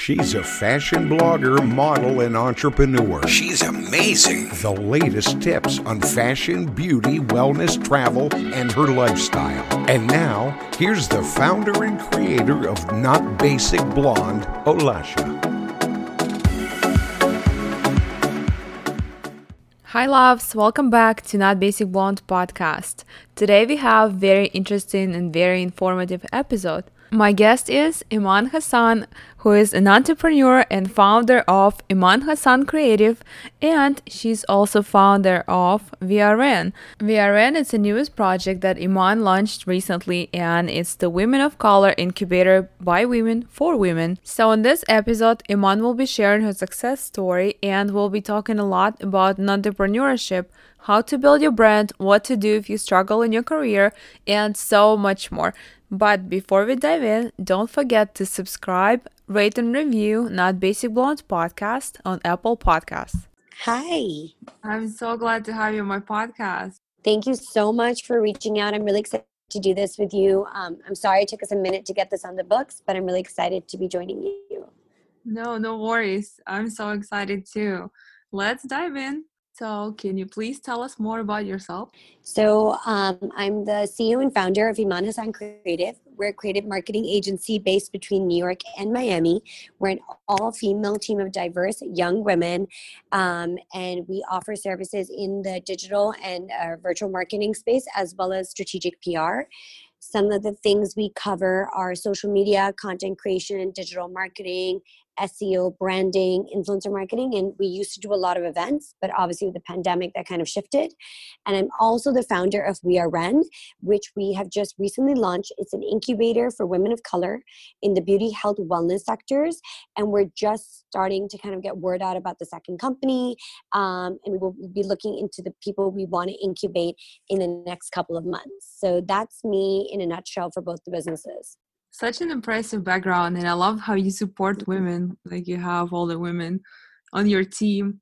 She's a fashion blogger, model, and entrepreneur. She's amazing. The latest tips on fashion, beauty, wellness, travel, and her lifestyle. And now, here's the founder and creator of Not Basic Blonde, Olasha. Hi loves, welcome back to Not Basic Blonde podcast. Today we have very interesting and very informative episode. My guest is Iman Hassan, who is an entrepreneur and founder of Iman Hassan Creative, and she's also founder of VRN. VRN is the newest project that Iman launched recently, and it's the Women of Color incubator by women for women. So, in this episode, Iman will be sharing her success story and we'll be talking a lot about entrepreneurship, how to build your brand, what to do if you struggle in your career, and so much more. But before we dive in, don't forget to subscribe, rate, and review Not Basic Blonde podcast on Apple Podcasts. Hi. I'm so glad to have you on my podcast. Thank you so much for reaching out. I'm really excited to do this with you. Um, I'm sorry it took us a minute to get this on the books, but I'm really excited to be joining you. No, no worries. I'm so excited too. Let's dive in. So, can you please tell us more about yourself? So, um, I'm the CEO and founder of Iman Hassan Creative. We're a creative marketing agency based between New York and Miami. We're an all female team of diverse young women, um, and we offer services in the digital and uh, virtual marketing space as well as strategic PR. Some of the things we cover are social media, content creation, digital marketing, SEO, branding, influencer marketing. And we used to do a lot of events, but obviously with the pandemic, that kind of shifted. And I'm also the founder of We Are Ren, which we have just recently launched. It's an incubator for women of color in the beauty, health, wellness sectors. And we're just starting to kind of get word out about the second company. Um, and we will be looking into the people we want to incubate in the next couple of months. So that's me in a nutshell for both the businesses such an impressive background and i love how you support women like you have all the women on your team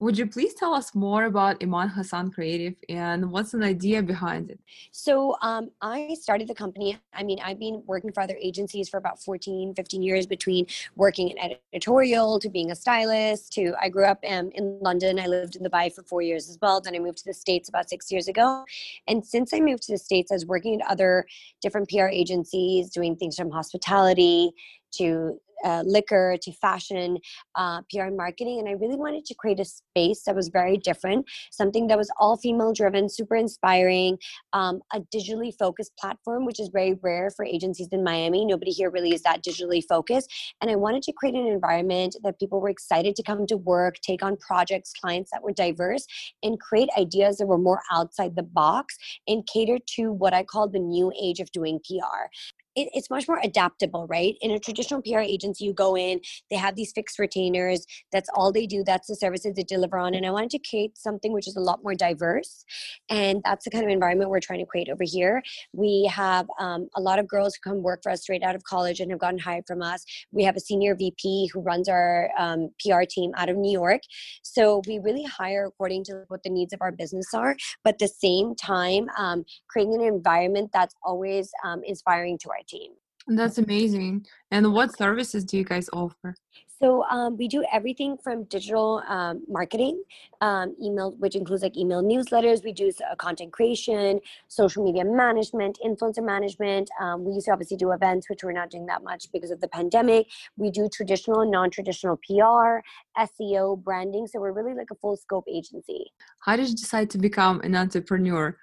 would you please tell us more about Iman Hassan Creative and what's an idea behind it? So, um, I started the company. I mean, I've been working for other agencies for about 14, 15 years between working in editorial to being a stylist to I grew up um, in London. I lived in Dubai for four years as well. Then I moved to the States about six years ago. And since I moved to the States, I was working at other different PR agencies, doing things from hospitality to uh, liquor to fashion, uh, PR and marketing. And I really wanted to create a space that was very different, something that was all female driven, super inspiring, um, a digitally focused platform, which is very rare for agencies in Miami. Nobody here really is that digitally focused. And I wanted to create an environment that people were excited to come to work, take on projects, clients that were diverse, and create ideas that were more outside the box and cater to what I call the new age of doing PR it, it's much more adaptable, right? In a traditional PR agency, you go in, they have these fixed retainers. That's all they do. That's the services they deliver on. And I wanted to create something which is a lot more diverse. And that's the kind of environment we're trying to create over here. We have um, a lot of girls who come work for us straight out of college and have gotten hired from us. We have a senior VP who runs our um, PR team out of New York. So we really hire according to what the needs of our business are, but at the same time, um, creating an environment that's always um, inspiring to our team. That's amazing. And what services do you guys offer? So um, we do everything from digital um, marketing, um, email, which includes like email newsletters. We do uh, content creation, social media management, influencer management. Um, we used to obviously do events, which we're not doing that much because of the pandemic. We do traditional and non-traditional PR, SEO, branding. So we're really like a full scope agency. How did you decide to become an entrepreneur?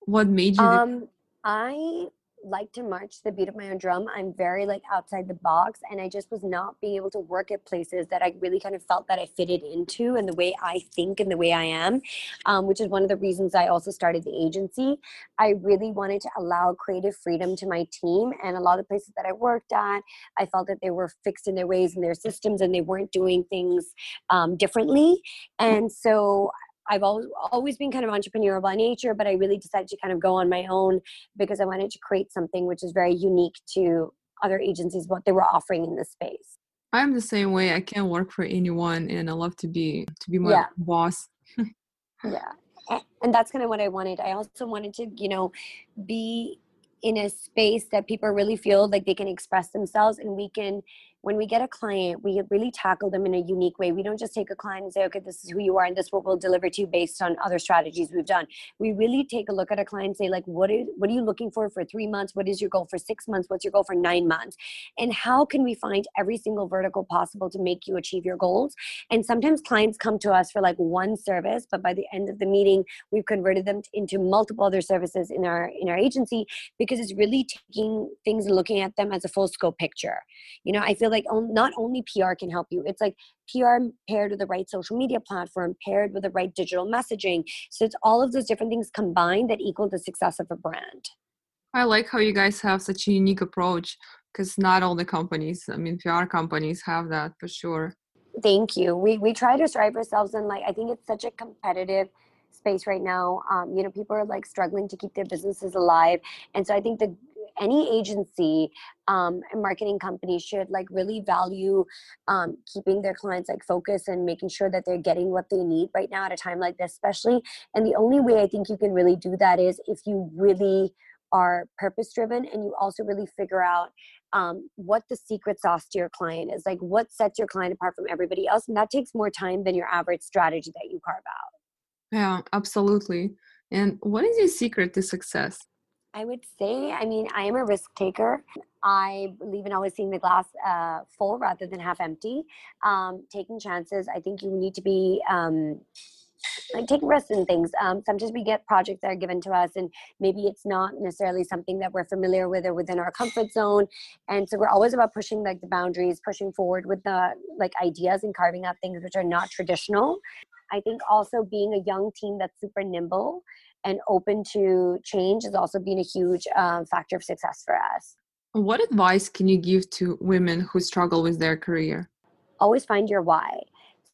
What made you? Um, I like to march the beat of my own drum. I'm very like outside the box and I just was not being able to work at places that I really kind of felt that I fitted into and the way I think and the way I am, um, which is one of the reasons I also started the agency. I really wanted to allow creative freedom to my team and a lot of the places that I worked at, I felt that they were fixed in their ways and their systems and they weren't doing things um, differently. And so I've always always been kind of entrepreneurial by nature, but I really decided to kind of go on my own because I wanted to create something which is very unique to other agencies what they were offering in this space. I'm the same way. I can't work for anyone, and I love to be to be my Yeah. boss. yeah and that's kind of what i wanted i also wanted to you know be in a space that people really feel like they can express themselves and we can when we get a client we really tackle them in a unique way. We don't just take a client and say okay this is who you are and this is what we'll deliver to you based on other strategies we've done. We really take a look at a client and say like what is what are you looking for for three months? What is your goal for six months? What's your goal for nine months? And how can we find every single vertical possible to make you achieve your goals? And sometimes clients come to us for like one service but by the end of the meeting we've converted them into multiple other services in our in our agency because it's really taking things and looking at them as a full scope picture. You know i feel like on, not only pr can help you it's like pr paired with the right social media platform paired with the right digital messaging. So it's all of those different things combined that equal the success of a brand. I like how you guys have such a unique approach because not all the companies, I mean, PR companies have that for sure. thank you. We we try to strive ourselves and like i think it's such a competitive space right now. Um, you know people are like struggling to keep their businesses alive. And so i think that any agency um, and marketing company should like really value um, keeping their clients like focused and making sure that they're getting what they need right now at a time like this especially and the only way i think you can really do that is if you really are purpose driven and you also really figure out um, what the secret sauce to your client is like what sets your client apart from everybody else and that takes more time than your average strategy that you carve out Yeah, absolutely. And what is your secret to success? I would say i mean i am a risk taker i believe in always seeing the glass uh, full rather than half empty um, taking chances i think you need to be um, like taking risks and things. Um, sometimes we get projects that are given to us, and maybe it's not necessarily something that we're familiar with or within our comfort zone. And so we're always about pushing like the boundaries, pushing forward with the like ideas and carving out things which are not traditional. I think also being a young team that's super nimble and open to change has also been a huge um, factor of success for us. What advice can you give to women who struggle with their career? always find your why.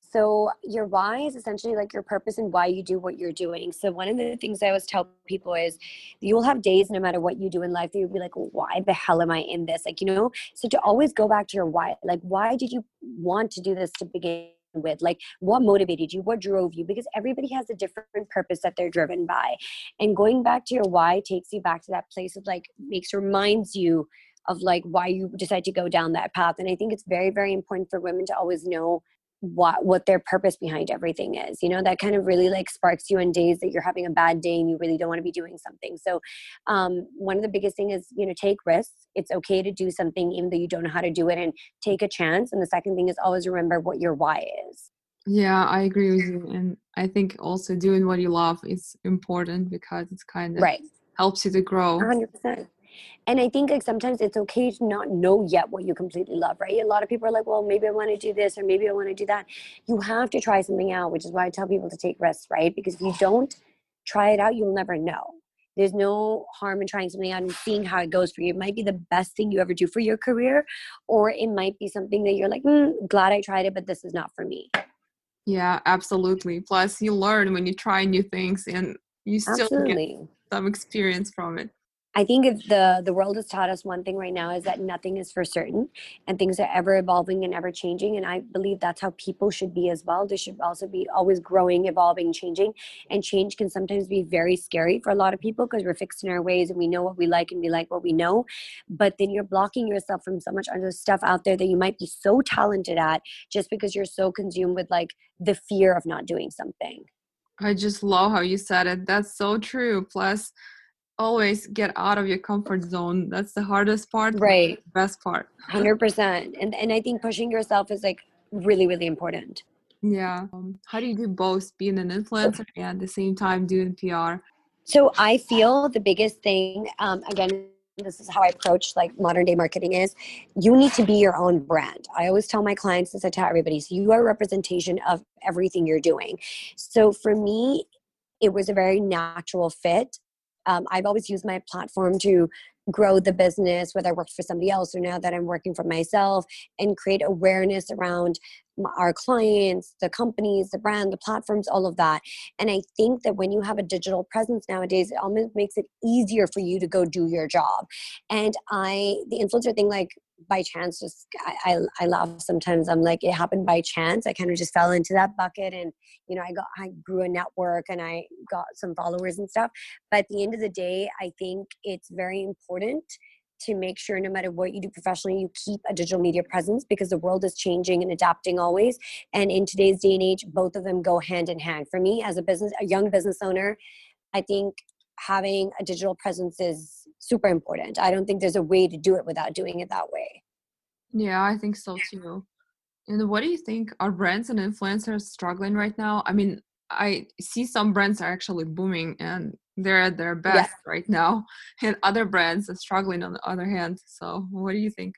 So your why is essentially like your purpose and why you do what you're doing. So one of the things I always tell people is you will have days no matter what you do in life that you'll be like, why the hell am I in this? Like, you know, so to always go back to your why, like why did you want to do this to begin with? Like what motivated you? What drove you? Because everybody has a different purpose that they're driven by. And going back to your why takes you back to that place of like makes reminds you of like why you decide to go down that path. And I think it's very, very important for women to always know what what their purpose behind everything is you know that kind of really like sparks you on days that you're having a bad day and you really don't want to be doing something. So um, one of the biggest thing is you know take risks. It's okay to do something even though you don't know how to do it and take a chance. And the second thing is always remember what your why is. Yeah, I agree with you. And I think also doing what you love is important because it's kind of right. helps you to grow. 100% and i think like sometimes it's okay to not know yet what you completely love right? A lot of people are like well maybe i want to do this or maybe i want to do that. You have to try something out which is why i tell people to take risks right? Because if you don't try it out you'll never know. There's no harm in trying something out and seeing how it goes for you. It might be the best thing you ever do for your career or it might be something that you're like mm, glad i tried it but this is not for me. Yeah absolutely. Plus you learn when you try new things and you still absolutely. get some experience from it I think the the world has taught us one thing right now is that nothing is for certain and things are ever evolving and ever changing and I believe that's how people should be as well. They should also be always growing, evolving, changing. And change can sometimes be very scary for a lot of people because we're fixed in our ways and we know what we like and we like what we know. But then you're blocking yourself from so much other stuff out there that you might be so talented at just because you're so consumed with like the fear of not doing something. I just love how you said it. That's so true. Plus always get out of your comfort zone. That's the hardest part right. best part. 100% and and i think pushing yourself is like really really important. Yeah. Um, how do you do both being an influencer and at the same time doing pr so i feel the biggest thing um, again this is how I approach like modern day marketing is you need to be your own brand. I always tell my clients this, I tell everybody, so you are a representation of everything you're doing. So for me, it was a very natural fit um, I've always used my platform to grow the business, whether I worked for somebody else or now that I'm working for myself, and create awareness around our clients, the companies, the brand, the platforms, all of that. And I think that when you have a digital presence nowadays, it almost makes it easier for you to go do your job. And I, the influencer thing, like by chance, just I, I, I laugh sometimes. I'm like, it happened by chance. I kind of just fell into that bucket, and you know, I got, I grew a network, and I got some followers and stuff. But at the end of the day, I think it's very important to make sure no matter what you do professionally you keep a digital media presence because the world is changing and adapting always and in today's day and age both of them go hand in hand for me as a business a young business owner i think having a digital presence is super important. I don't think there's a way to do it without doing it that way. Yeah i think so too. And what do you think are brands and influencers struggling right now? I mean i see some brands are actually booming and they're at their best yeah. right now and other brands are struggling on the other hand. So what do you think?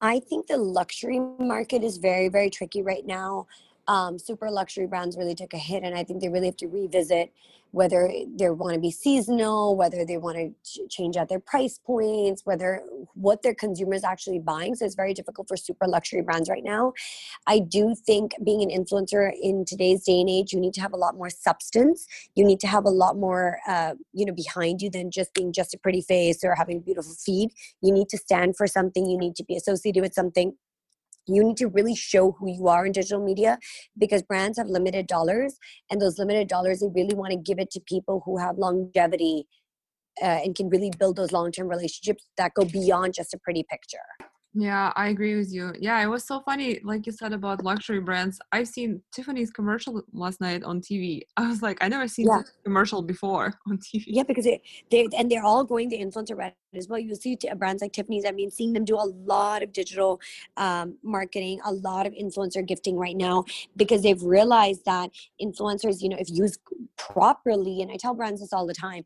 I think the luxury market is very very tricky right now um, super luxury brands really took a hit and i think they really have to revisit whether they want to be seasonal, whether they want to ch- change out their price points, whether what their consumers actually buying. So it's very difficult for super luxury brands right now. I do think being an influencer in today's day and age, you need to have a lot more substance. You need to have a lot more, uh, you know, behind you than just being just a pretty face or having a beautiful feed. You need to stand for something. You need to be associated with something you need to really show who you are in digital media because brands have limited dollars and those limited dollars they really want to give it to people who have longevity uh, and can really build those long-term relationships that go beyond just a pretty picture yeah, I agree with you. Yeah, it was so funny, like you said about luxury brands. I've seen Tiffany's commercial last night on TV. I was like, I never seen yeah. commercial before on TV. Yeah, because they, they and they're all going the influencer route as well. You see brands like Tiffany's. I mean, seeing them do a lot of digital um, marketing, a lot of influencer gifting right now because they've realized that influencers, you know, if used properly, and I tell brands this all the time,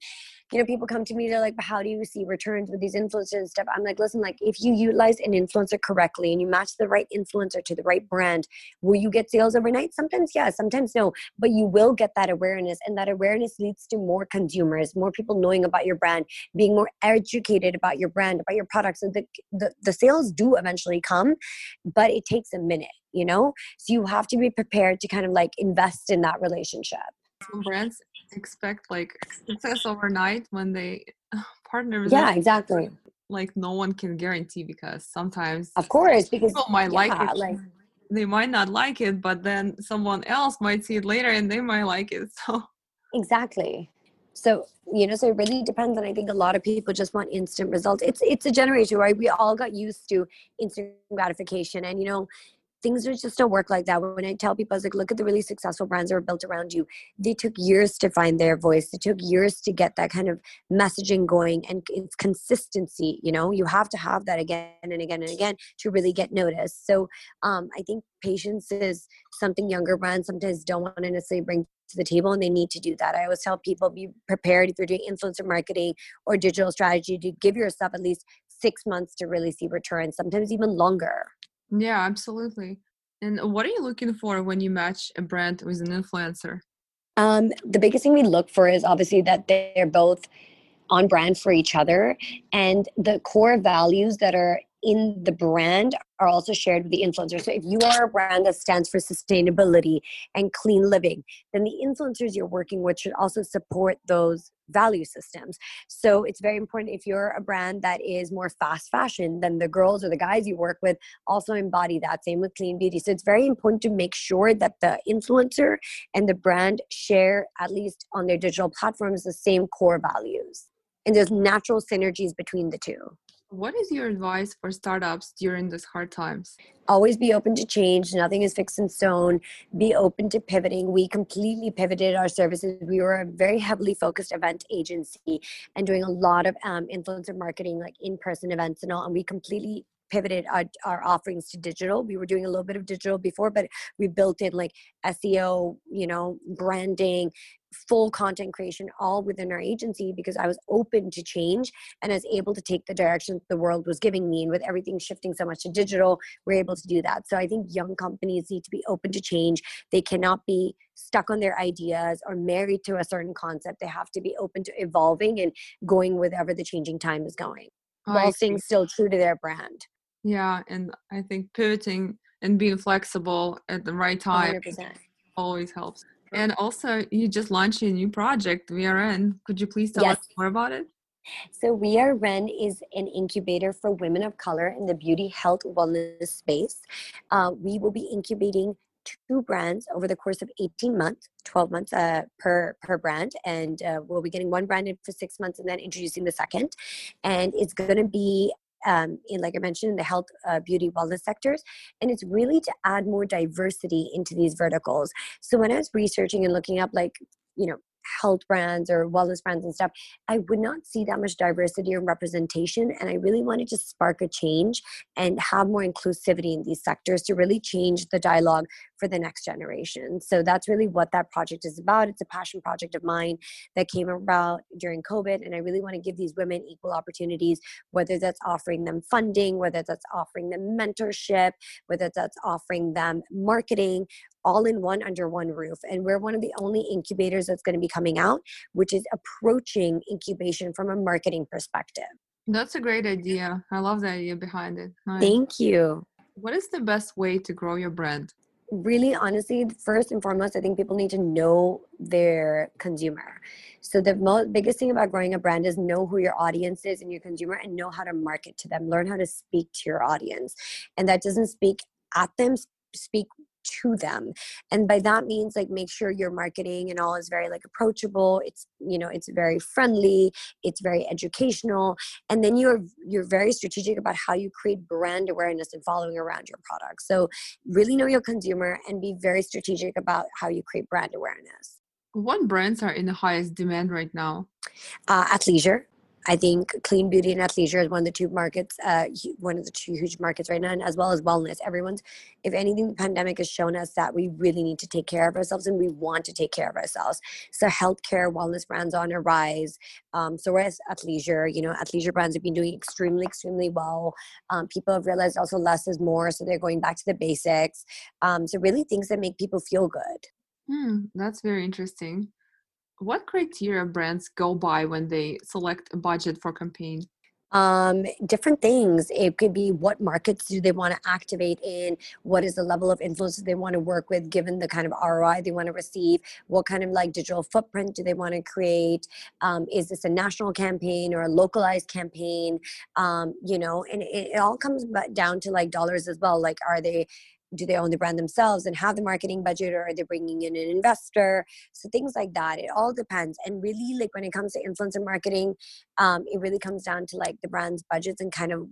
you know, people come to me, they're like, how do you see returns with these influencers and stuff? I'm like, listen, like if you utilize an influencer correctly and you match the right influencer to the right brand, will you get sales overnight? Sometimes yes, sometimes no, but you will get that awareness and that awareness leads to more consumers, more people knowing about your brand, being more educated about your brand, about your products. So the, the, the sales do eventually come, but it takes a minute, you know? So you have to be prepared to kind of like invest in that relationship. Some brands expect like success overnight when they partner with yeah exactly. like no one can guarantee because sometimes of course because people might yeah, like it. like they might not like it but then someone else might see it later and they might like it so. Exactly. So you know so it really depends and i think a lot of people just want instant results. It's it's a generation right? We all got used to instant gratification and you know things just don't work like that. When I tell people, I was like, look at the really successful brands that were built around you. They took years to find their voice. It took years to get that kind of messaging going and it's consistency. You know, you have to have that again and again and again to really get noticed. So um, I think patience is something younger brands sometimes don't want to necessarily bring to the table and they need to do that. I always tell people be prepared if you're doing influencer marketing or digital strategy to give yourself at least six months to really see returns, sometimes even longer. Yeah, absolutely. And what are you looking for when you match a brand with an influencer? Um, the biggest thing we look for is obviously that they're both on brand for each other and the core values that are in the brand are also shared with the influencers. So if you are a brand that stands for sustainability and clean living, then the influencers you're working with should also support those value systems. So it's very important if you're a brand that is more fast fashion, then the girls or the guys you work with also embody that. Same with clean beauty. So it's very important to make sure that the influencer and the brand share, at least on their digital platforms, the same core values. And there's natural synergies between the two. What is your advice for startups during these hard times? Always be open to change. Nothing is fixed in stone. Be open to pivoting. We completely pivoted our services. We were a very heavily focused event agency and doing a lot of um, influencer marketing, like in person events and all. And we completely pivoted our, our offerings to digital we were doing a little bit of digital before but we built in like seo you know branding full content creation all within our agency because I was open to change and I was able to take the direction the world was giving me. And with everything shifting so much to digital, we're able to do that. So I think young companies need to be open to change. They cannot be stuck on their ideas or married to a certain concept. They have to be open to evolving and going wherever the changing time is going while staying still true to their brand. Yeah. And I think pivoting and being flexible at the right time 100%. always helps. And also, you just launched a new project, VRN. Could you please tell yes. us more about it? So, Ren is an incubator for women of color in the beauty, health, wellness space. Uh, we will be incubating two brands over the course of 18 months 12 months uh, per per brand and uh, we'll be getting one brand in for six months and then introducing the second and it's going to be um, in like i mentioned in the health uh, beauty wellness sectors and it's really to add more diversity into these verticals. So when i was researching and looking up like you know health brands or wellness brands and stuff, I would not see that much diversity and representation. And I really wanted to spark a change and have more inclusivity in these sectors to really change the dialogue for the next generation. So that's really what that project is about. It's a passion project of mine that came about during COVID. And I really want to give these women equal opportunities, whether that's offering them funding, whether that's offering them mentorship, whether that's offering them marketing, all in one under one roof. And we're one of the only incubators that's going to be coming out, which is approaching incubation from a marketing perspective. That's a great idea. I love the idea behind it. Nice. Thank you. What is the best way to grow your brand? Really, honestly, first and foremost, I think people need to know their consumer. So the most biggest thing about growing a brand is know who your audience is and your consumer and know how to market to them. Learn how to speak to your audience. And that doesn't speak at them, speak to them and by that means like make sure your marketing and all is very like approachable it's you know it's very friendly it's very educational and then you're you're very strategic about how you create brand awareness and following around your product. So really know your consumer and be very strategic about how you create brand awareness. What brands are in the highest demand right now? Uh, athleisure I think clean beauty and athleisure is one of the two markets, uh, one of the two huge markets right now, and as well as wellness. Everyone's, if anything, the pandemic has shown us that we really need to take care of ourselves and we want to take care of ourselves. So healthcare, wellness brands on a rise. Um, so whereas athleisure, you know, athleisure brands have been doing extremely, extremely well. Um, people have realized also less is more, so they're going back to the basics. Um, so really things that make people feel good. Hmm, that's very interesting what criteria brands go by when they select a budget for campaign? um, different things. It could be what markets do they want to activate in? What is the level of influence they want to work with, given the kind of ROI they want to receive? What kind of like digital footprint do they want to create? Um, is this a national campaign or a localized campaign? Um, you know, and it, it all comes down to like dollars as well. Like, are they do they own the brand themselves and have the marketing budget or are they bringing in an investor? So things like that it all depends. And really like when it comes to influencer marketing um, it really comes down to like the brand's budgets and kind of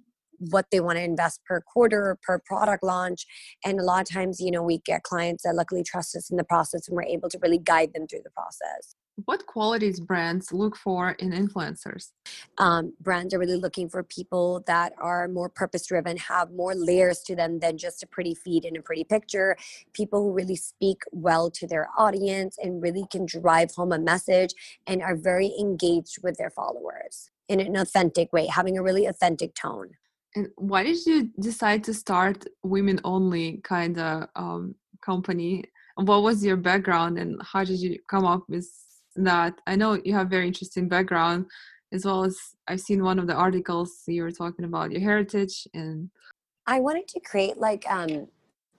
what they want to invest per quarter per product launch. And a lot of times you know we get clients that luckily trust us in the process and we're able to really guide them through the process what qualities brands look for in influencers? Um, brands are really looking for people that are more purpose driven have more layers to them than just a pretty feed and a pretty picture. People who really speak well to their audience and really can drive home a message and are very engaged with their followers in an authentic way having a really authentic tone. And why did you decide to start women only kind of um, company? What was your background and how did you come up with that i know you have very interesting background as well as I've seen one of the articles you were talking about your heritage and I wanted to create like um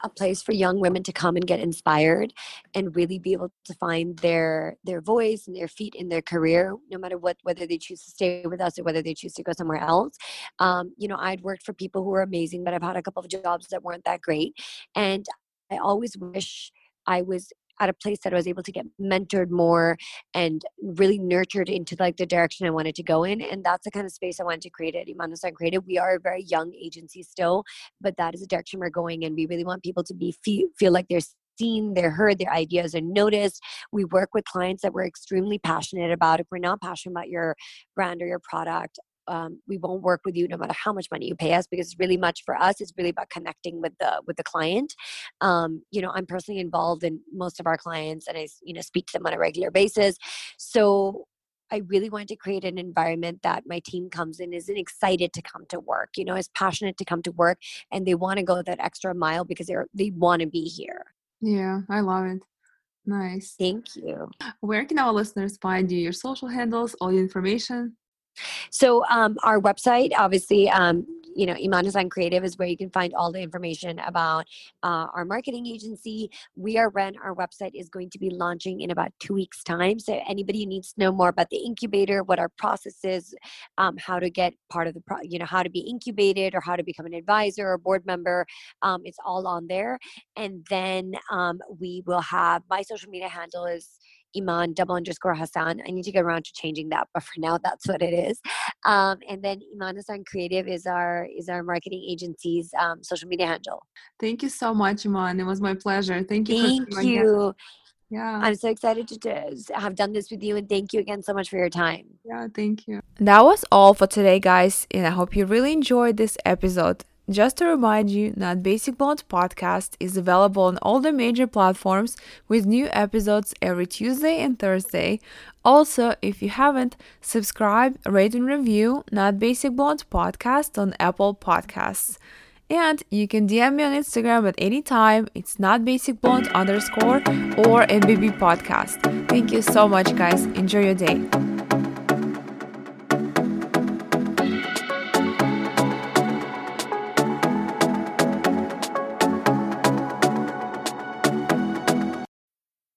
a place for young women to come and get inspired and really be able to find their their voice and their feet in their career no matter what whether they choose to stay with us or whether they choose to go somewhere else. Um, you know i'd worked for people who were amazing but i've had a couple of jobs that weren't that great. And i always wish i was at a place that I was able to get mentored more and really nurtured into like the direction I wanted to go in. And that's the kind of space I wanted to create at Iman Hassan Creative. We are a very young agency still, but that is the direction we're going in. We really want people to be feel, feel like they're seen, they're heard, their ideas are noticed. We work with clients that we're extremely passionate about. If we're not passionate about your brand or your product, um, we won't work with you no matter how much money you pay us because it's really much for us it's really about connecting with the with the client um, you know i'm personally involved in most of our clients and i you know speak to them on a regular basis so I really wanted to create an environment that my team comes in isn't excited to come to work, you know, is passionate to come to work and they want to go that extra mile because they're they want to be here. Yeah, I love it. Nice. Thank you. Where can our listeners find you? Your social handles, all the information? So um, our website, obviously, um, you know, Iman Design Creative is where you can find all the information about uh, our marketing agency. We are when our website is going to be launching in about two weeks' time. So anybody who needs to know more about the incubator, what our process is, um, how to get part of the, pro- you know, how to be incubated or how to become an advisor or board member, um, it's all on there. And then um, we will have my social media handle is Iman double underscore Hassan. I need to get around to changing that, but for now, that's what it is. Um, and then Iman Hassan Creative is our is our marketing agency's um, social media handle. Thank you so much, Iman. It was my pleasure. Thank you. Thank you. Yeah. I'm so excited to, to have done this with you and thank you again so much for your time. Yeah, thank you. That was all for today, guys, and I hope you really enjoyed this episode. Just to remind you, Not Basic Blonde podcast is available on all the major platforms with new episodes every Tuesday and Thursday. Also, if you haven't, subscribe, rate, and review Not Basic Blonde podcast on Apple Podcasts. And you can DM me on Instagram at any time. It's not basic blonde underscore or NBB podcast. Thank you so much, guys. Enjoy your day.